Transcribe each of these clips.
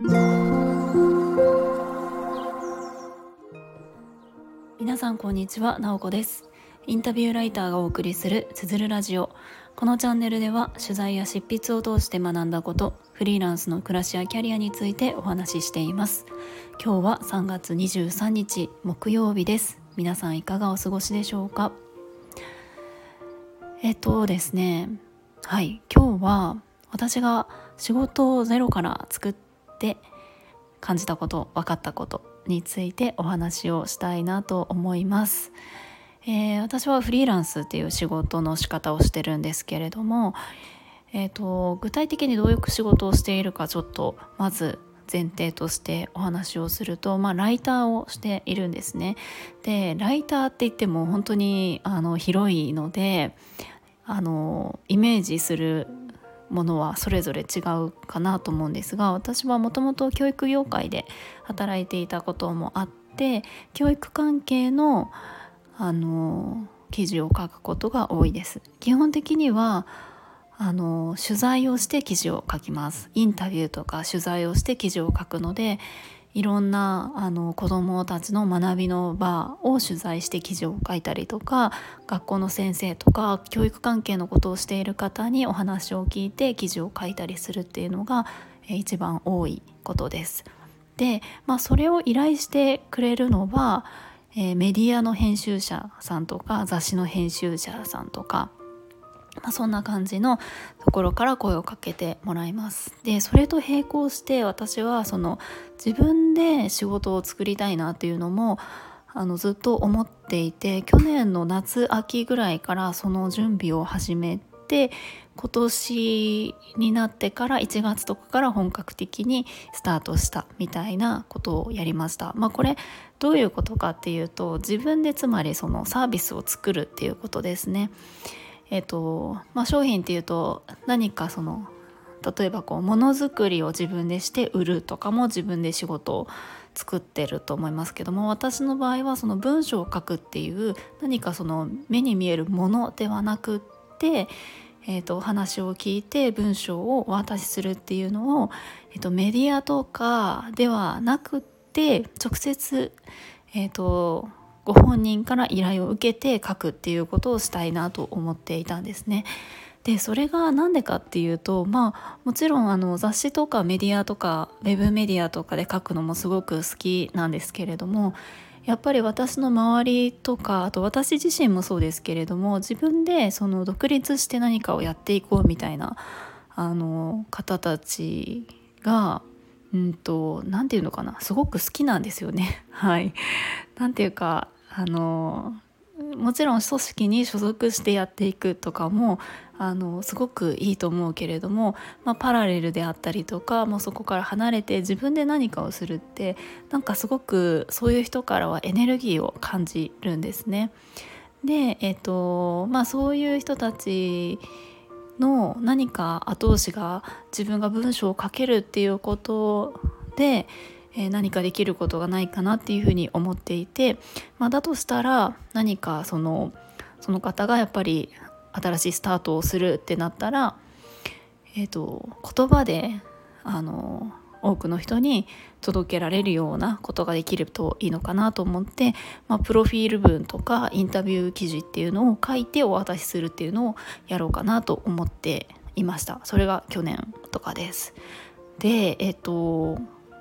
皆さんこんにちは、なおこです。インタビューライターがお送りするつづるラジオ。このチャンネルでは取材や執筆を通して学んだことフリーランスの暮らしやキャリアについてお話ししています。今日は3月23日木曜日です。皆さんいかがお過ごしでしょうか？えっとですね。はい今日は私が仕事をゼロから作って感じたこと分かったことについてお話をしたいなと思います、えー、私はフリーランスっていう仕事の仕方をしてるんですけれども、えーと、具体的にどういう仕事をしているかちょっとまず前提としてお話をすると、まあ、ライターをしているんですね。でライターって言っても本当にあの広いのであのイメージするものはそれぞれ違うかなと思うんですが私はもともと教育業界で働いていたこともあって教育関係のあの記事を書くことが多いです。基本的にはあの取材をして記事を書きます。インタビューとか取材をして記事を書くのでいろんなあの子どもたちの学びの場を取材して記事を書いたりとか学校の先生とか教育関係のことをしている方にお話を聞いて記事を書いたりするっていうのが一番多いことです。で、まあ、それを依頼してくれるのは、えー、メディアの編集者さんとか雑誌の編集者さんとかまあ、そんな感じのところから声をかけてもらいますでそれと並行して私はその自分で仕事を作りたいなっていうのもあのずっと思っていて去年の夏秋ぐらいからその準備を始めて今年になってから1月とかから本格的にスタートしたみたいなことをやりました。まあ、これどういうことかっていうと自分でつまりそのサービスを作るっていうことですね。えーとまあ、商品っていうと何かその例えばこうものづくりを自分でして売るとかも自分で仕事を作ってると思いますけども私の場合はその文章を書くっていう何かその目に見えるものではなくって、えー、とお話を聞いて文章をお渡しするっていうのを、えー、とメディアとかではなくって直接、えー、とご本人から依頼を受けて書くっていうことをしたいなと思っていたんですね。でそれが何でかっていうとまあもちろんあの雑誌とかメディアとかウェブメディアとかで書くのもすごく好きなんですけれどもやっぱり私の周りとかあと私自身もそうですけれども自分でその独立して何かをやっていこうみたいなあの方たちがうんと何て言うのかなすごく好きなんですよね。はい。なんていうかあのもちろん組織に所属してやっていくとかもあのすごくいいと思うけれども、まあ、パラレルであったりとかもうそこから離れて自分で何かをするってなんかすごくそういう人からはエネルギーを感じるんですね。で、えーとまあ、そういう人たちの何か後押しが自分が文章を書けるっていうことでえ何かできることがないかなっていうふうに思っていて、まあ、だとしたら何かそのその方がやっぱり新しいスタートをするってなったら、えーと、言葉であの多くの人に届けられるようなことができるといいのかなと思って、まあ、プロフィール文とかインタビュー記事っていうのを書いてお渡しするっていうのをやろうかなと思っていました。それが去年とかです。でえっ、と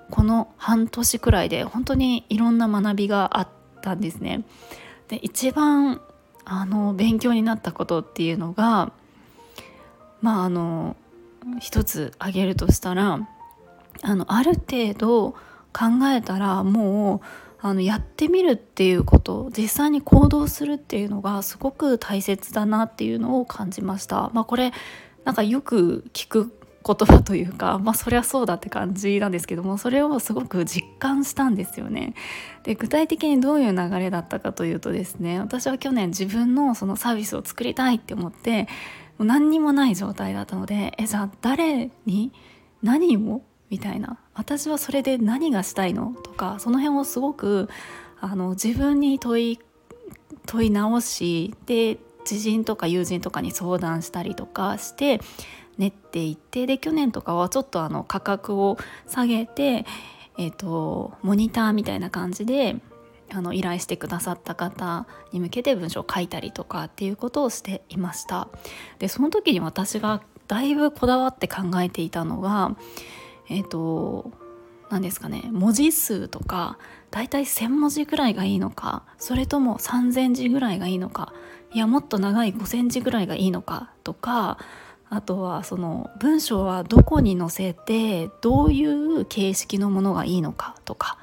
この半年くらいで本当にいろんな学びがあったんですね。で一番あの勉強になったことっていうのがまああの一つ挙げるとしたらあのある程度考えたらもうあのやってみるっていうこと実際に行動するっていうのがすごく大切だなっていうのを感じました。まあ、これなんかよく聞く言葉というかまあそりゃそうだって感じなんですけどもそれをすごく実感したんですよね。で具体的にどういう流れだったかというとですね私は去年自分のそのサービスを作りたいって思ってもう何にもない状態だったのでえじゃあ誰に何を？みたいな。私はそれで何がしたいの？とかその辺をすごくあの自分に問い問い直しで知人とか友人とかに相談したりとかして練っていってで去年とかはちょっとあの価格を下げて、えーと、モニターみたいな感じであの依頼してくださった方に向けて文章を書いたりとかっていうことをしていました。でその時に私がだいぶこだわって考えていたのがえっ、ー、と何ですかね。文字数とかだいたい1,000文字ぐらいがいいのかそれとも3,000字ぐらいがいいのかいやもっと長い5,000字ぐらいがいいのかとかあとはその文章はどこに載せてどういう形式のものがいいのかとか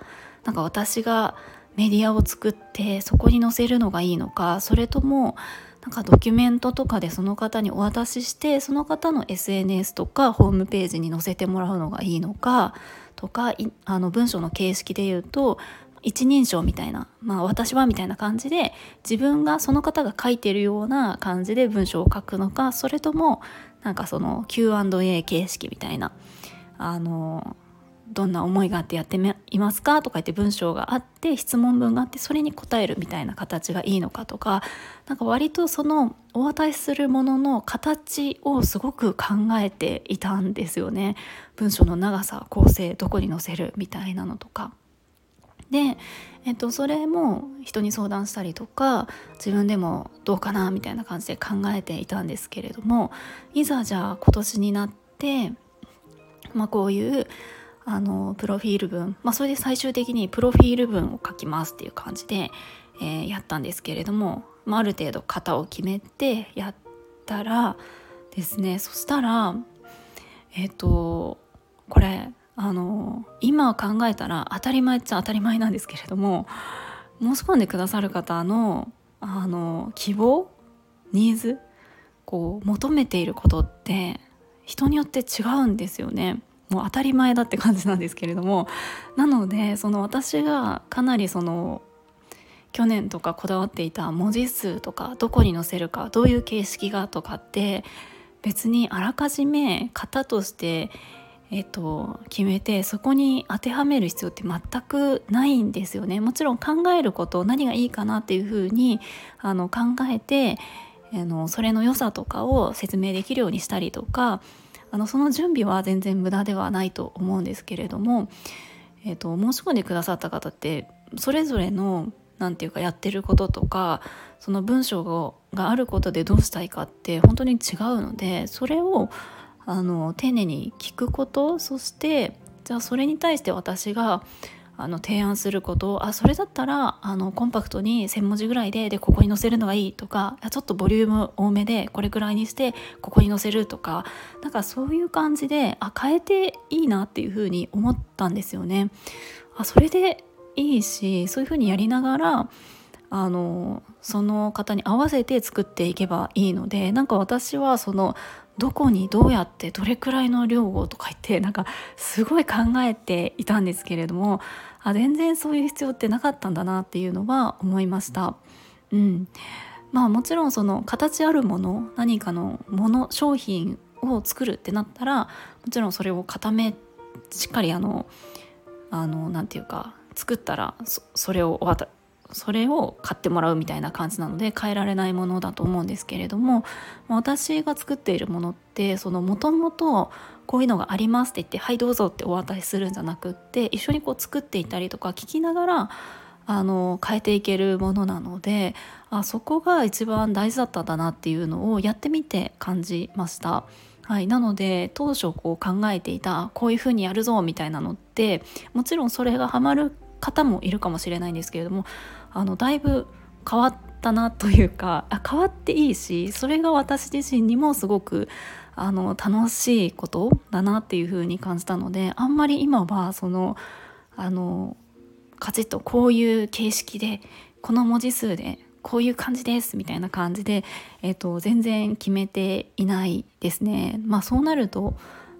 なんか私がメディアを作ってそこに載せるのがいいのかそれともなんかドキュメントとかでその方にお渡ししてその方の SNS とかホームページに載せてもらうのがいいのかとかあの文章の形式で言うと一人称みたいな、まあ、私はみたいな感じで自分がその方が書いてるような感じで文章を書くのかそれともなんかその Q&A 形式みたいなあのどんな思いがあってやっていますかとか言って文章があって質問文があってそれに答えるみたいな形がいいのかとかなんか割とそのお渡しするものの形をすごく考えていたんですよね文章の長さ構成どこに載せるみたいなのとか。で、えっと、それも人に相談したりとか自分でもどうかなみたいな感じで考えていたんですけれどもいざじゃあ今年になって、まあ、こういうあのプロフィール文、まあ、それで最終的にプロフィール文を書きますっていう感じで、えー、やったんですけれども、まあ、ある程度型を決めてやったらですねそしたらえっ、ー、とこれあの今考えたら当たり前っちゃ当たり前なんですけれども申し込んでくださる方のあの希望ニーズこう求めていることって人によって違うんですよね。もう当たり前だって感じなんですけれどもなのでその私がかなりその去年とかこだわっていた文字数とかどこに載せるかどういう形式がとかって別にあらかじめ型としてえっと、決めてそこに当てはめる必要って全くないんですよね。もちろん考えること何がいいかなっていうふうにあの考えてあのそれの良さとかを説明できるようにしたりとかあのその準備は全然無駄ではないと思うんですけれども、えっと、申し込んでくださった方ってそれぞれの何て言うかやってることとかその文章があることでどうしたいかって本当に違うのでそれをあの丁寧に聞くことそしてじゃあそれに対して私があの提案することあそれだったらあのコンパクトに1,000文字ぐらいででここに載せるのがいいとかちょっとボリューム多めでこれくらいにしてここに載せるとかなんかそういう感じであ変えていいなっていうふうに思ったんですよね。あそれでいいしそういうふうにやりながらあのその方に合わせて作っていけばいいのでなんか私はそのどこにどうやってどれくらいの量をとか言ってなんかすごい考えていたんですけれどもあ全然そういう必要ってなかったんだなっていうのは思いました。うん、まあもちろんその形あるもの何かのもの商品を作るってなったらもちろんそれを固めしっかりあのあのなんていうか作ったらそれをそれを買ってもらうみたいな感じなので変えられないものだと思うんですけれども私が作っているものってそのもともとこういうのがありますって言って「はいどうぞ」ってお渡しするんじゃなくって一緒にこう作っていたりとか聞きながらあの変えていけるものなのであそこが一番大事だったんだなっていうのをやってみて感じました。はい、なので当初こう考えていたこういうふうにやるぞみたいなのってもちろんそれがハマる方もいるかもしれないんですけれどもあのだいぶ変わったなというかあ変わっていいしそれが私自身にもすごくあの楽しいことだなっていうふうに感じたのであんまり今はそのあのカチッとこういう形式でこの文字数でこういう感じですみたいな感じで、えーと、全然決めていないですね。まあそうなると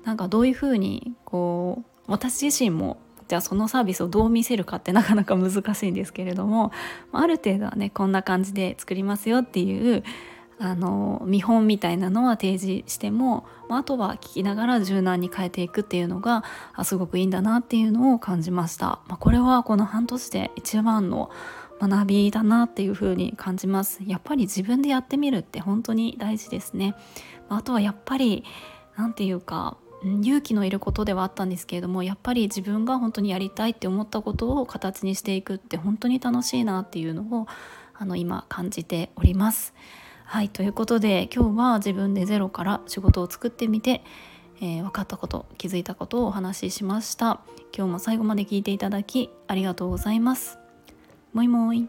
なんかどういうふうにこう私自身もじゃあそのサービスをどう見せるかってなかなか難しいんですけれどもある程度はねこんな感じで作りますよっていうあの見本みたいなのは提示してもまあとは聞きながら柔軟に変えていくっていうのがすごくいいんだなっていうのを感じました、まあ、これはこの半年で一番の学びだなっていうふうに感じます。やっぱり自分でやってみるって本当に大事ですね。まあとはやっぱり何て言うか勇気のいることではあったんですけれどもやっぱり自分が本当にやりたいって思ったことを形にしていくって本当に楽しいなっていうのをあの今感じております。はいということで今日は自分でゼロから仕事を作ってみて、えー、分かったこと気づいたことをお話ししました。今日も最後まで聞いていただきありがとうございます。もいもい。